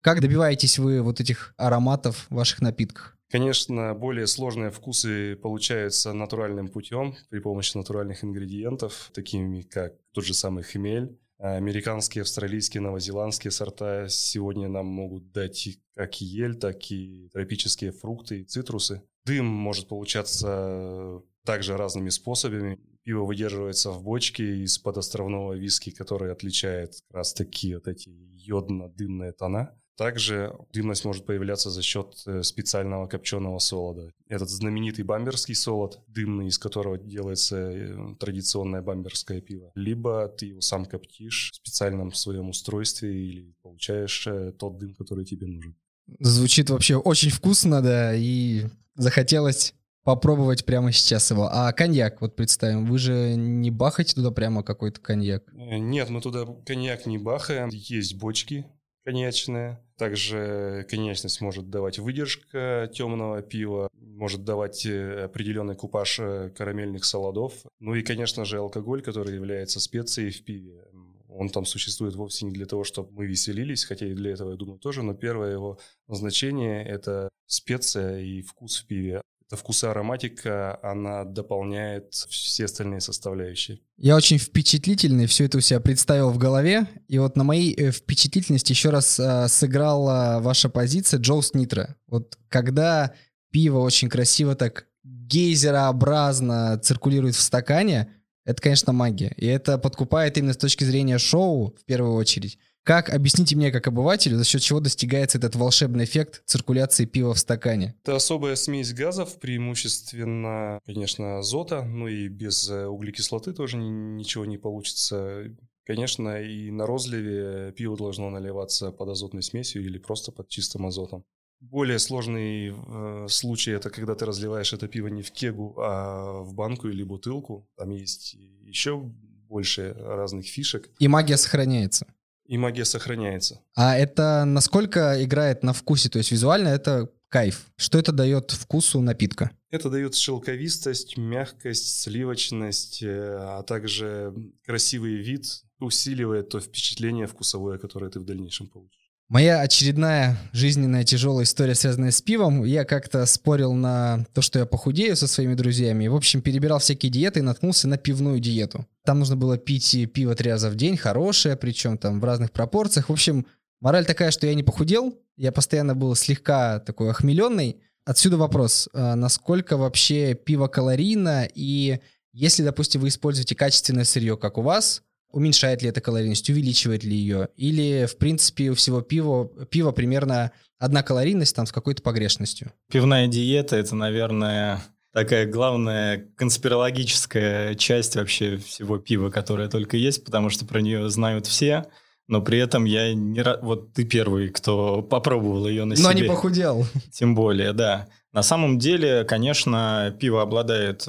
Как добиваетесь вы вот этих ароматов в ваших напитках? Конечно, более сложные вкусы получаются натуральным путем при помощи натуральных ингредиентов, такими как тот же самый хмель, Американские, австралийские, новозеландские сорта сегодня нам могут дать как ель, так и тропические фрукты и цитрусы. Дым может получаться также разными способами. Пиво выдерживается в бочке из-под островного виски, который отличает как раз таки вот эти йодно-дымные тона. Также дымность может появляться за счет э, специального копченого солода. Этот знаменитый бамберский солод, дымный, из которого делается э, традиционное бамберское пиво. Либо ты его сам коптишь в специальном своем устройстве или получаешь э, тот дым, который тебе нужен. Звучит вообще очень вкусно, да, и захотелось попробовать прямо сейчас его. А коньяк, вот представим, вы же не бахаете туда прямо какой-то коньяк? Нет, мы туда коньяк не бахаем. Есть бочки коньячные. Также коньячность может давать выдержка темного пива, может давать э, определенный купаж э, карамельных солодов. Ну и, конечно же, алкоголь, который является специей в пиве. Он там существует вовсе не для того, чтобы мы веселились, хотя и для этого, я думаю, тоже, но первое его назначение – это специя и вкус в пиве. Это вкус и ароматика, она дополняет все остальные составляющие. Я очень впечатлительный, все это у себя представил в голове. И вот на моей э, впечатлительности еще раз э, сыграла ваша позиция Джоус Нитро. Вот когда пиво очень красиво так гейзерообразно циркулирует в стакане, это, конечно, магия. И это подкупает именно с точки зрения шоу, в первую очередь. Как, объясните мне, как обывателю, за счет чего достигается этот волшебный эффект циркуляции пива в стакане? Это особая смесь газов, преимущественно, конечно, азота, ну и без э, углекислоты тоже ничего не получится. Конечно, и на розливе пиво должно наливаться под азотной смесью или просто под чистым азотом. Более сложный э, случай это когда ты разливаешь это пиво не в кегу, а в банку или бутылку. Там есть еще больше разных фишек. И магия сохраняется. И магия сохраняется. А это насколько играет на вкусе? То есть визуально это кайф. Что это дает вкусу напитка? Это дает шелковистость, мягкость, сливочность, э, а также красивый вид, усиливает то впечатление вкусовое, которое ты в дальнейшем получишь. Моя очередная жизненная тяжелая история, связанная с пивом. Я как-то спорил на то, что я похудею со своими друзьями. В общем, перебирал всякие диеты и наткнулся на пивную диету. Там нужно было пить пиво три раза в день, хорошее, причем там в разных пропорциях. В общем, мораль такая, что я не похудел. Я постоянно был слегка такой охмеленный. Отсюда вопрос, а насколько вообще пиво калорийно и если, допустим, вы используете качественное сырье, как у вас, Уменьшает ли это калорийность, увеличивает ли ее? Или, в принципе, у всего пива, пива примерно одна калорийность там с какой-то погрешностью? Пивная диета – это, наверное, такая главная конспирологическая часть вообще всего пива, которая только есть, потому что про нее знают все. Но при этом я не рад... Вот ты первый, кто попробовал ее на себе. Но не похудел. Тем более, да. На самом деле, конечно, пиво обладает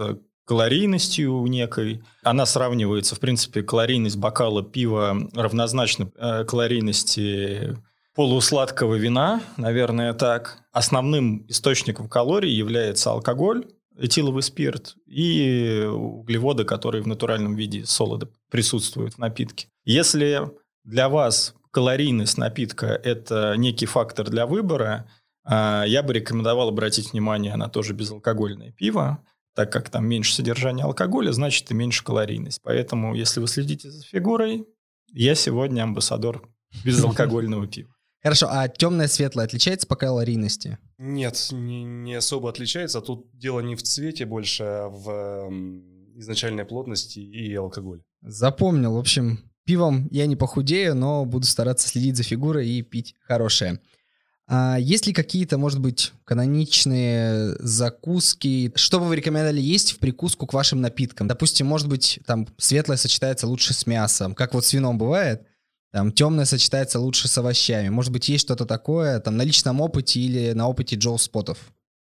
калорийностью некой. Она сравнивается, в принципе, калорийность бокала пива равнозначна э, калорийности полусладкого вина, наверное, так. Основным источником калорий является алкоголь, этиловый спирт и углеводы, которые в натуральном виде солода присутствуют в напитке. Если для вас калорийность напитка – это некий фактор для выбора, э, я бы рекомендовал обратить внимание на тоже безалкогольное пиво, так как там меньше содержания алкоголя, значит и меньше калорийность. Поэтому, если вы следите за фигурой, я сегодня амбассадор безалкогольного пива. Хорошо, а темное светлое отличается по калорийности? Нет, не, не особо отличается. Тут дело не в цвете больше, а в изначальной плотности и алкоголе. Запомнил. В общем, пивом я не похудею, но буду стараться следить за фигурой и пить хорошее. А есть ли какие-то, может быть, каноничные закуски? Что бы вы рекомендовали есть в прикуску к вашим напиткам? Допустим, может быть, там светлое сочетается лучше с мясом, как вот с вином бывает. Там темное сочетается лучше с овощами. Может быть, есть что-то такое там на личном опыте или на опыте Джоу Спотов?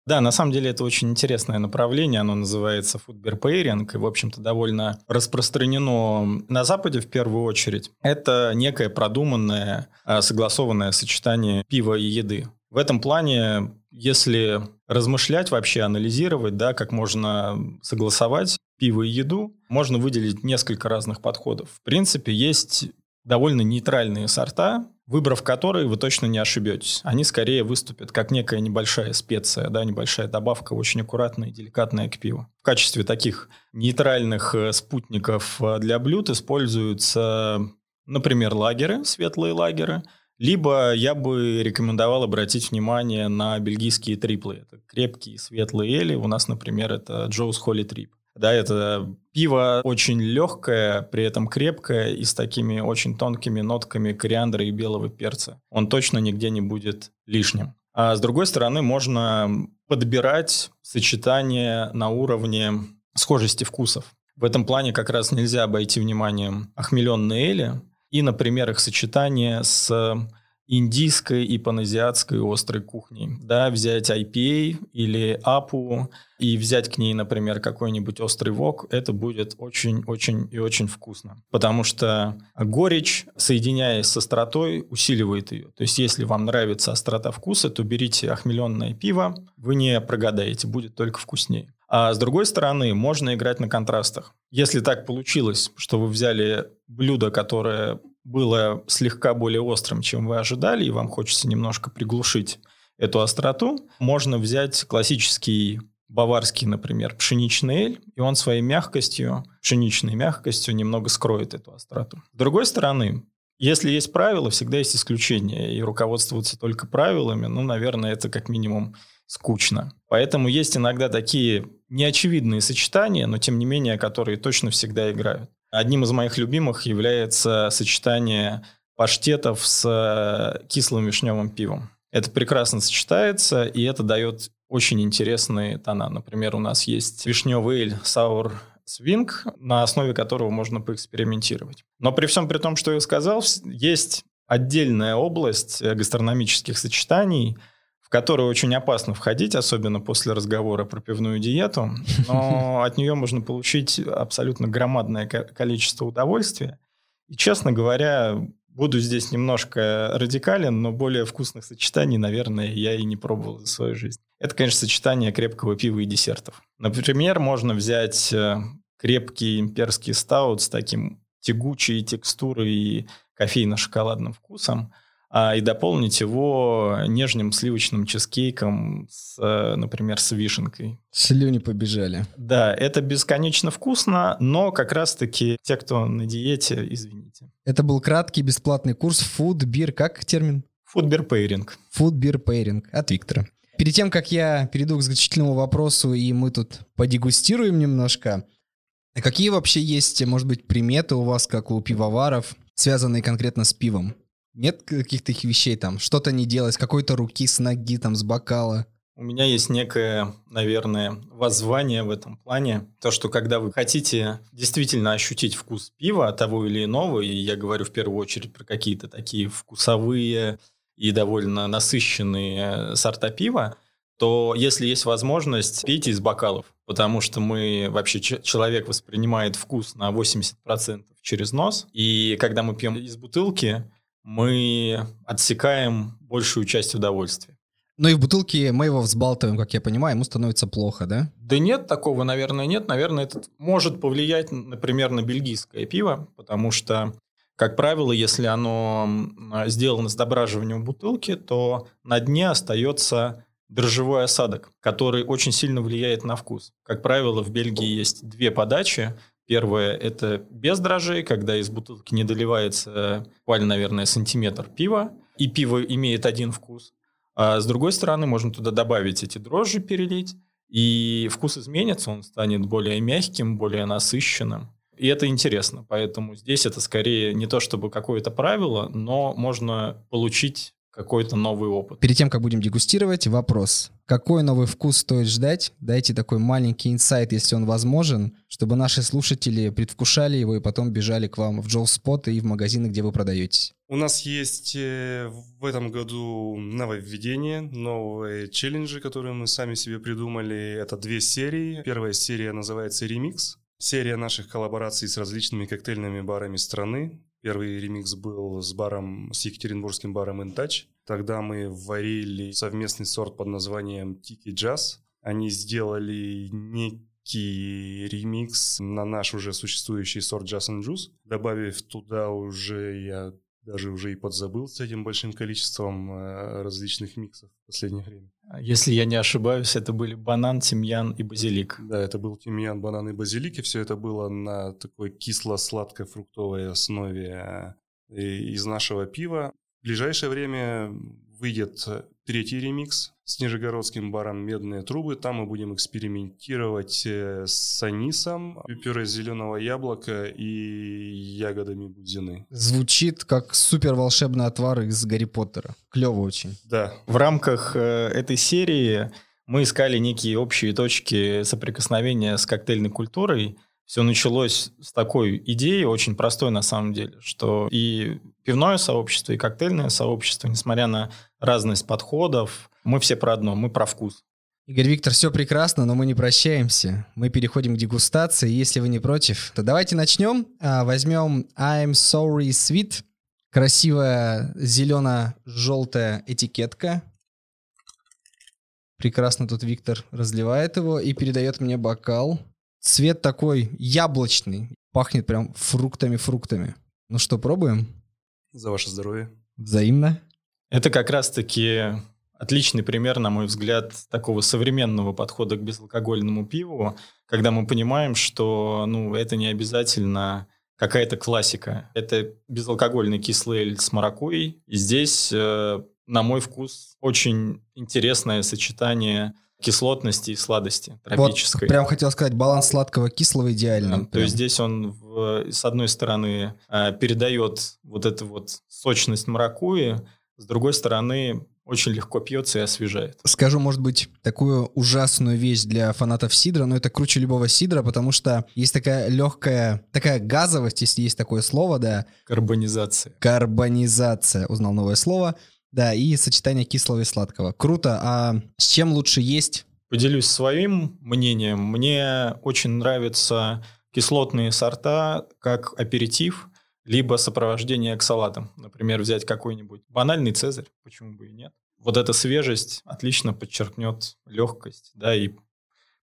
Да, на самом деле это очень интересное направление, оно называется food pairing, и, в общем-то, довольно распространено на Западе в первую очередь. Это некое продуманное, а, согласованное сочетание пива и еды. В этом плане, если размышлять вообще, анализировать, да, как можно согласовать пиво и еду, можно выделить несколько разных подходов. В принципе, есть довольно нейтральные сорта, выбрав которые вы точно не ошибетесь. Они скорее выступят как некая небольшая специя, да, небольшая добавка, очень аккуратная и деликатная к пиву. В качестве таких нейтральных э, спутников э, для блюд используются, например, лагеры, светлые лагеры, либо я бы рекомендовал обратить внимание на бельгийские триплы. Это крепкие светлые эли. У нас, например, это Джоус Холли Трип. Да, это пиво очень легкое, при этом крепкое и с такими очень тонкими нотками кориандра и белого перца. Он точно нигде не будет лишним. А с другой стороны, можно подбирать сочетание на уровне схожести вкусов. В этом плане как раз нельзя обойти вниманием охмеленные эли и, например, их сочетание с индийской и паназиатской острой кухней. Да, взять IPA или апу и взять к ней, например, какой-нибудь острый вок, это будет очень-очень и очень вкусно. Потому что горечь, соединяясь с остротой, усиливает ее. То есть, если вам нравится острота вкуса, то берите охмеленное пиво, вы не прогадаете, будет только вкуснее. А с другой стороны, можно играть на контрастах. Если так получилось, что вы взяли блюдо, которое было слегка более острым, чем вы ожидали, и вам хочется немножко приглушить эту остроту, можно взять классический баварский, например, пшеничный эль, и он своей мягкостью, пшеничной мягкостью немного скроет эту остроту. С другой стороны, если есть правила, всегда есть исключения, и руководствоваться только правилами, ну, наверное, это как минимум скучно. Поэтому есть иногда такие неочевидные сочетания, но тем не менее, которые точно всегда играют. Одним из моих любимых является сочетание паштетов с э, кислым вишневым пивом. Это прекрасно сочетается, и это дает очень интересные тона. Например, у нас есть вишневый эль Sour Swing, на основе которого можно поэкспериментировать. Но при всем при том, что я сказал, есть отдельная область э, гастрономических сочетаний – которую очень опасно входить, особенно после разговора про пивную диету, но от нее можно получить абсолютно громадное количество удовольствия. И, честно говоря, буду здесь немножко радикален, но более вкусных сочетаний, наверное, я и не пробовал за свою жизнь. Это, конечно, сочетание крепкого пива и десертов. Например, можно взять э, крепкий имперский стаут с таким тягучей текстурой и кофейно-шоколадным вкусом – а, и дополнить его нежным сливочным чизкейком, с, э, например, с вишенкой. Слюни побежали. Да, это бесконечно вкусно, но как раз-таки те, кто на диете, извините. Это был краткий бесплатный курс Food Beer, как термин? Food Beer Pairing. Food Beer Pairing от Виктора. Перед тем, как я перейду к заключительному вопросу, и мы тут подегустируем немножко, какие вообще есть, может быть, приметы у вас, как у пивоваров, связанные конкретно с пивом? Нет каких-то их вещей там? Что-то не делать, какой-то руки с ноги, там, с бокала? У меня есть некое, наверное, воззвание в этом плане. То, что когда вы хотите действительно ощутить вкус пива, того или иного, и я говорю в первую очередь про какие-то такие вкусовые и довольно насыщенные сорта пива, то если есть возможность, пейте из бокалов, потому что мы вообще человек воспринимает вкус на 80% через нос, и когда мы пьем из бутылки, мы отсекаем большую часть удовольствия. Ну и в бутылке мы его взбалтываем, как я понимаю, ему становится плохо, да? Да нет, такого, наверное, нет. Наверное, это может повлиять, например, на бельгийское пиво, потому что, как правило, если оно сделано с дображиванием бутылки, то на дне остается дрожжевой осадок, который очень сильно влияет на вкус. Как правило, в Бельгии есть две подачи. Первое – это без дрожжей, когда из бутылки не доливается буквально, наверное, сантиметр пива, и пиво имеет один вкус. А с другой стороны, можно туда добавить эти дрожжи, перелить, и вкус изменится, он станет более мягким, более насыщенным. И это интересно, поэтому здесь это скорее не то чтобы какое-то правило, но можно получить какой-то новый опыт. Перед тем, как будем дегустировать, вопрос. Какой новый вкус стоит ждать? Дайте такой маленький инсайт, если он возможен, чтобы наши слушатели предвкушали его и потом бежали к вам в Джоу Спот и в магазины, где вы продаетесь. У нас есть э, в этом году нововведение, новые челленджи, которые мы сами себе придумали. Это две серии. Первая серия называется «Ремикс». Серия наших коллабораций с различными коктейльными барами страны. Первый ремикс был с баром, с екатеринбургским баром InTouch. Тогда мы варили совместный сорт под названием Tiki Jazz. Они сделали некий ремикс на наш уже существующий сорт Jazz and Juice, добавив туда уже, я даже уже и подзабыл с этим большим количеством э, различных миксов в последнее время. Если я не ошибаюсь, это были банан, тимьян и базилик. Да, это был тимьян, банан и базилик, и все это было на такой кисло-сладкой фруктовой основе э, из нашего пива. В ближайшее время выйдет третий ремикс с нижегородским баром «Медные трубы». Там мы будем экспериментировать э, с анисом, пюре зеленого яблока и ягодами бузины. Звучит как супер волшебный отвар из Гарри Поттера. Клево очень. Да. В рамках э, этой серии мы искали некие общие точки соприкосновения с коктейльной культурой. Все началось с такой идеи, очень простой на самом деле, что и пивное сообщество, и коктейльное сообщество, несмотря на разность подходов, мы все про одно, мы про вкус. Игорь Виктор, все прекрасно, но мы не прощаемся. Мы переходим к дегустации. Если вы не против, то давайте начнем. А, возьмем I'm Sorry Sweet. Красивая зелено-желтая этикетка. Прекрасно тут Виктор разливает его и передает мне бокал. Цвет такой яблочный. Пахнет прям фруктами-фруктами. Ну что, пробуем? За ваше здоровье. Взаимно. Это как раз-таки отличный пример, на мой взгляд, такого современного подхода к безалкогольному пиву, когда мы понимаем, что ну, это не обязательно какая-то классика. Это безалкогольный кислый эль с маракуйей. И здесь, э, на мой вкус, очень интересное сочетание кислотности и сладости тропической. Вот, прям хотел сказать, баланс сладкого кислого идеальный. Да, то есть здесь он, в, с одной стороны, э, передает вот эту вот сочность маракуи, с другой стороны, очень легко пьется и освежает. Скажу, может быть, такую ужасную вещь для фанатов сидра, но это круче любого сидра, потому что есть такая легкая, такая газовость, если есть такое слово, да. Карбонизация. Карбонизация, узнал новое слово. Да, и сочетание кислого и сладкого. Круто. А с чем лучше есть? Поделюсь своим мнением. Мне очень нравятся кислотные сорта как аперитив – либо сопровождение к салатам. Например, взять какой-нибудь банальный цезарь, почему бы и нет. Вот эта свежесть отлично подчеркнет легкость, да, и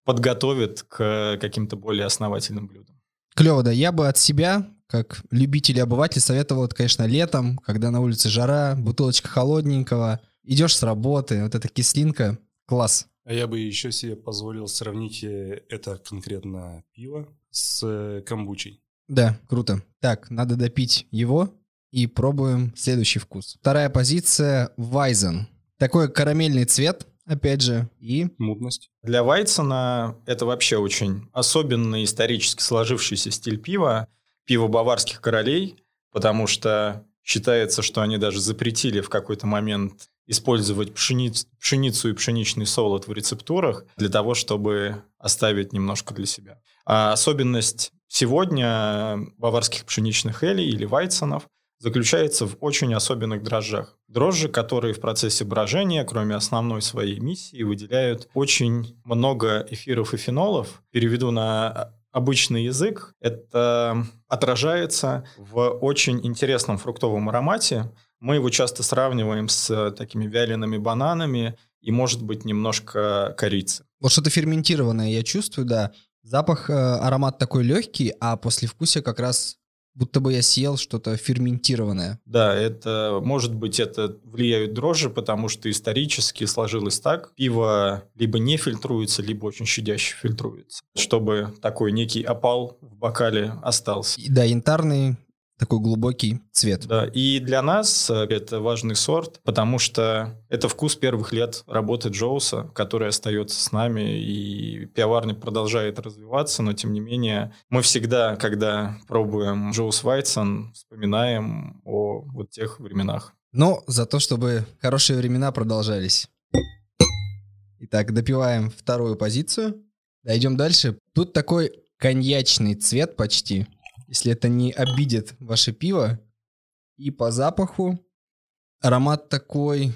подготовит к каким-то более основательным блюдам. Клево, да. Я бы от себя, как любитель и обыватель, советовал, это, конечно, летом, когда на улице жара, бутылочка холодненького, идешь с работы, вот эта кислинка, класс. А я бы еще себе позволил сравнить э, это конкретно пиво с э, камбучей. Да, круто. Так, надо допить его и пробуем следующий вкус. Вторая позиция — Вайзен. Такой карамельный цвет, опять же, и... Мутность. Для Вайцена это вообще очень особенный исторически сложившийся стиль пива. Пиво баварских королей, потому что считается, что они даже запретили в какой-то момент использовать пшениц, пшеницу и пшеничный солод в рецептурах для того, чтобы оставить немножко для себя. А особенность сегодня баварских пшеничных элей или вайценов заключается в очень особенных дрожжах. Дрожжи, которые в процессе брожения, кроме основной своей миссии, выделяют очень много эфиров и фенолов. Переведу на обычный язык. Это отражается в очень интересном фруктовом аромате. Мы его часто сравниваем с такими вялеными бананами и, может быть, немножко корицы. Вот что-то ферментированное я чувствую, да. Запах, э, аромат такой легкий, а после вкуса как раз будто бы я съел что-то ферментированное. Да, это, может быть, это влияют дрожжи, потому что исторически сложилось так. Пиво либо не фильтруется, либо очень щадяще фильтруется, чтобы такой некий опал в бокале остался. Да, янтарный такой глубокий цвет. Да, и для нас э, это важный сорт, потому что это вкус первых лет работы Джоуса, который остается с нами, и пивоварня продолжает развиваться, но тем не менее мы всегда, когда пробуем Джоус Вайтсон, вспоминаем о вот тех временах. Но за то, чтобы хорошие времена продолжались. Итак, допиваем вторую позицию. Дойдем дальше. Тут такой коньячный цвет почти если это не обидит ваше пиво. И по запаху аромат такой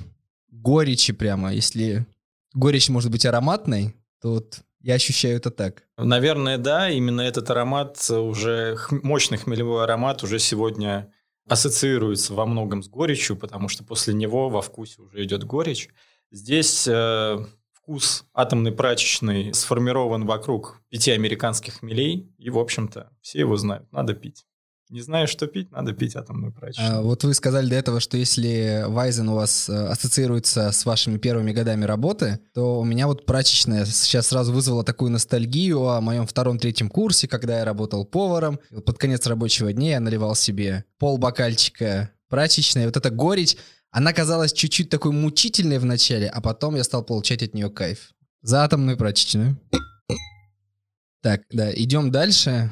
горечи прямо. Если горечь может быть ароматной, то вот я ощущаю это так. Наверное, да. Именно этот аромат, уже мощный хмелевой аромат уже сегодня ассоциируется во многом с горечью, потому что после него во вкусе уже идет горечь. Здесь э, вкус атомной прачечной сформирован вокруг пяти американских хмелей, и, в общем-то, все его знают, надо пить. Не знаешь, что пить, надо пить атомную прачечную. А, вот вы сказали до этого, что если Вайзен у вас э, ассоциируется с вашими первыми годами работы, то у меня вот прачечная сейчас сразу вызвала такую ностальгию о моем втором-третьем курсе, когда я работал поваром. Под конец рабочего дня я наливал себе пол бокальчика прачечной. Вот эта горечь, она казалась чуть-чуть такой мучительной в начале, а потом я стал получать от нее кайф. За атомную прачечную. Так, да, идем дальше.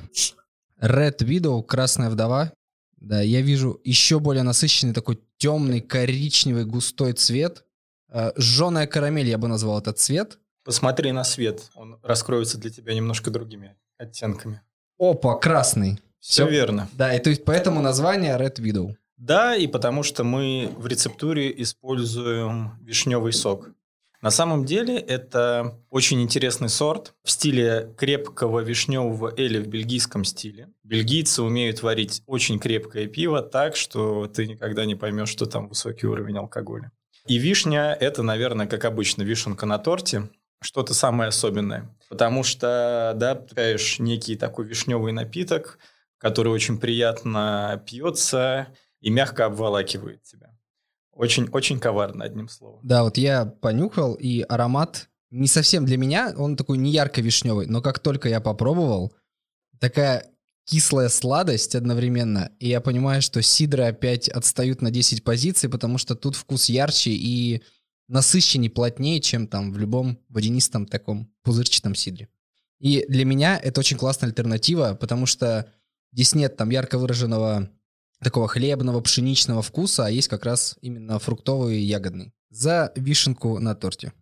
Red Widow, красная вдова. Да, я вижу еще более насыщенный такой темный коричневый густой цвет. А, Жженая карамель, я бы назвал этот цвет. Посмотри на свет, он раскроется для тебя немножко другими оттенками. Опа, красный. Все верно. Да, и то есть поэтому название Red Widow. Да, и потому что мы в рецептуре используем вишневый сок. На самом деле это очень интересный сорт в стиле крепкого вишневого эля в бельгийском стиле. Бельгийцы умеют варить очень крепкое пиво так, что ты никогда не поймешь, что там высокий уровень алкоголя. И вишня – это, наверное, как обычно, вишенка на торте, что-то самое особенное. Потому что, да, пьешь некий такой вишневый напиток, который очень приятно пьется и мягко обволакивает тебя. Очень, очень коварно, одним словом. Да, вот я понюхал, и аромат не совсем для меня, он такой не ярко-вишневый, но как только я попробовал, такая кислая сладость одновременно, и я понимаю, что сидры опять отстают на 10 позиций, потому что тут вкус ярче и насыщеннее, плотнее, чем там в любом водянистом таком пузырчатом сидре. И для меня это очень классная альтернатива, потому что здесь нет там ярко выраженного такого хлебного, пшеничного вкуса, а есть как раз именно фруктовый и ягодный. За вишенку на торте.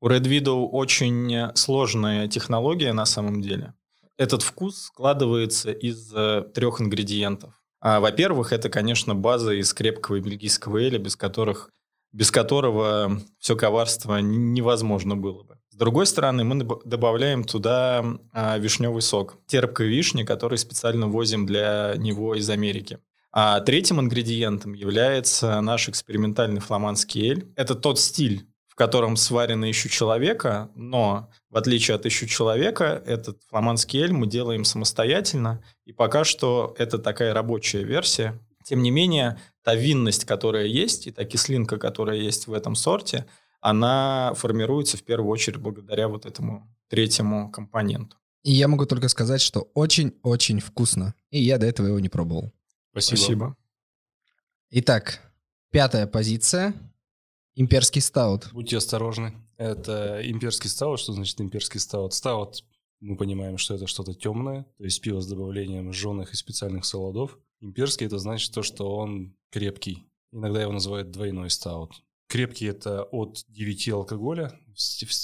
У Red Widow очень сложная технология на самом деле. Этот вкус складывается из э, трех ингредиентов. А, во-первых, это, конечно, база из крепкого бельгийского эля, без, которых, без которого все коварство невозможно было бы другой стороны, мы добавляем туда а, вишневый сок, терпкой вишни, который специально возим для него из Америки. А третьим ингредиентом является наш экспериментальный фламандский эль. Это тот стиль, в котором сварено ищу человека, но в отличие от ищу человека, этот фламандский эль мы делаем самостоятельно, и пока что это такая рабочая версия. Тем не менее, та винность, которая есть, и та кислинка, которая есть в этом сорте, она формируется в первую очередь благодаря вот этому третьему компоненту. И я могу только сказать, что очень-очень вкусно. И я до этого его не пробовал. Спасибо. Спасибо. Итак, пятая позиция. Имперский стаут. Будьте осторожны. Это имперский стаут. Что значит имперский стаут? Стаут, мы понимаем, что это что-то темное, то есть пиво с добавлением жженых и специальных солодов. Имперский это значит то, что он крепкий. Иногда его называют двойной стаут. Крепкий это от 9 алкоголя,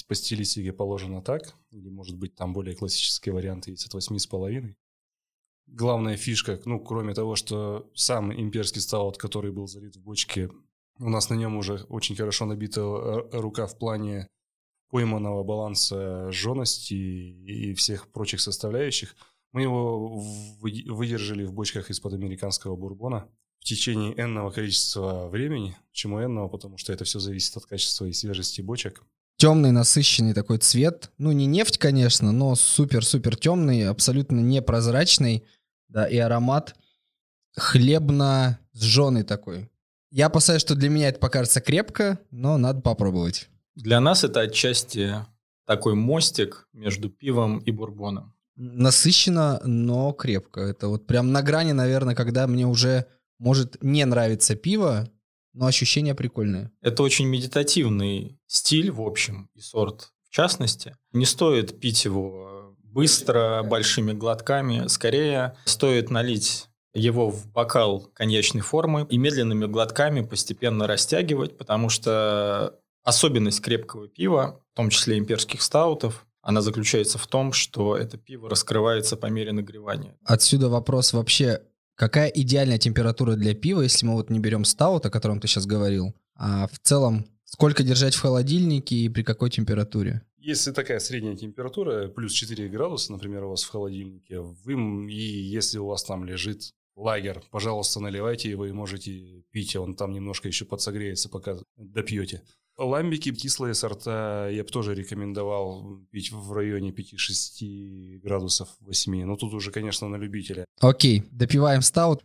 по стилистике положено так, или может быть там более классические варианты есть от 8,5. Главная фишка, ну кроме того, что сам имперский стаут, который был залит в бочке, у нас на нем уже очень хорошо набита э, рука в плане пойманного баланса жжености и всех прочих составляющих. Мы его выдержали в бочках из-под американского бурбона течение энного количества времени. Почему энного? Потому что это все зависит от качества и свежести бочек. Темный, насыщенный такой цвет. Ну, не нефть, конечно, но супер-супер темный, абсолютно непрозрачный. Да, и аромат хлебно-сжженный такой. Я опасаюсь, что для меня это покажется крепко, но надо попробовать. Для нас это отчасти такой мостик между пивом и бурбоном. Насыщенно, но крепко. Это вот прям на грани, наверное, когда мне уже может не нравиться пиво, но ощущения прикольные. Это очень медитативный стиль, в общем, и сорт в частности. Не стоит пить его быстро, большими глотками. Скорее, стоит налить его в бокал коньячной формы и медленными глотками постепенно растягивать, потому что особенность крепкого пива, в том числе имперских стаутов, она заключается в том, что это пиво раскрывается по мере нагревания. Отсюда вопрос вообще, Какая идеальная температура для пива, если мы вот не берем стаут, о котором ты сейчас говорил, а в целом сколько держать в холодильнике и при какой температуре? Если такая средняя температура, плюс 4 градуса, например, у вас в холодильнике, вы, и если у вас там лежит лагер, пожалуйста, наливайте его и можете пить, он там немножко еще подсогреется, пока допьете. Ламбики, кислые сорта я бы тоже рекомендовал пить в районе 5-6 градусов 8. Но тут уже, конечно, на любителя. Окей, допиваем стаут.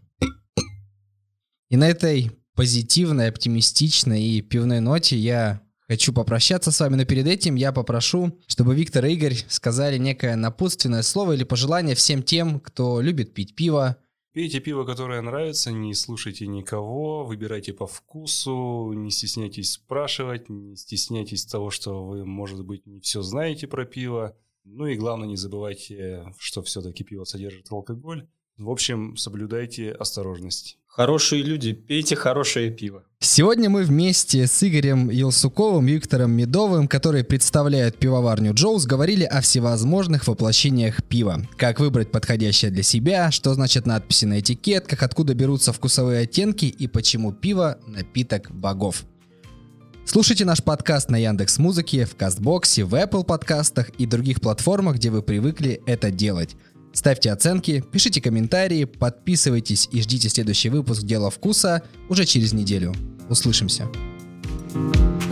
И на этой позитивной, оптимистичной и пивной ноте я хочу попрощаться с вами, но перед этим я попрошу, чтобы Виктор и Игорь сказали некое напутственное слово или пожелание всем тем, кто любит пить пиво, Пейте пиво, которое нравится, не слушайте никого, выбирайте по вкусу, не стесняйтесь спрашивать, не стесняйтесь того, что вы, может быть, не все знаете про пиво. Ну и главное, не забывайте, что все-таки пиво содержит алкоголь. В общем, соблюдайте осторожность. Хорошие люди, пейте хорошее пиво. Сегодня мы вместе с Игорем Елсуковым и Виктором Медовым, которые представляют пивоварню Джоус, говорили о всевозможных воплощениях пива. Как выбрать подходящее для себя, что значит надписи на этикетках, откуда берутся вкусовые оттенки и почему пиво – напиток богов. Слушайте наш подкаст на Яндекс Музыке, в Кастбоксе, в Apple подкастах и других платформах, где вы привыкли это делать. Ставьте оценки, пишите комментарии, подписывайтесь и ждите следующий выпуск «Дело вкуса» уже через неделю. Услышимся. thank you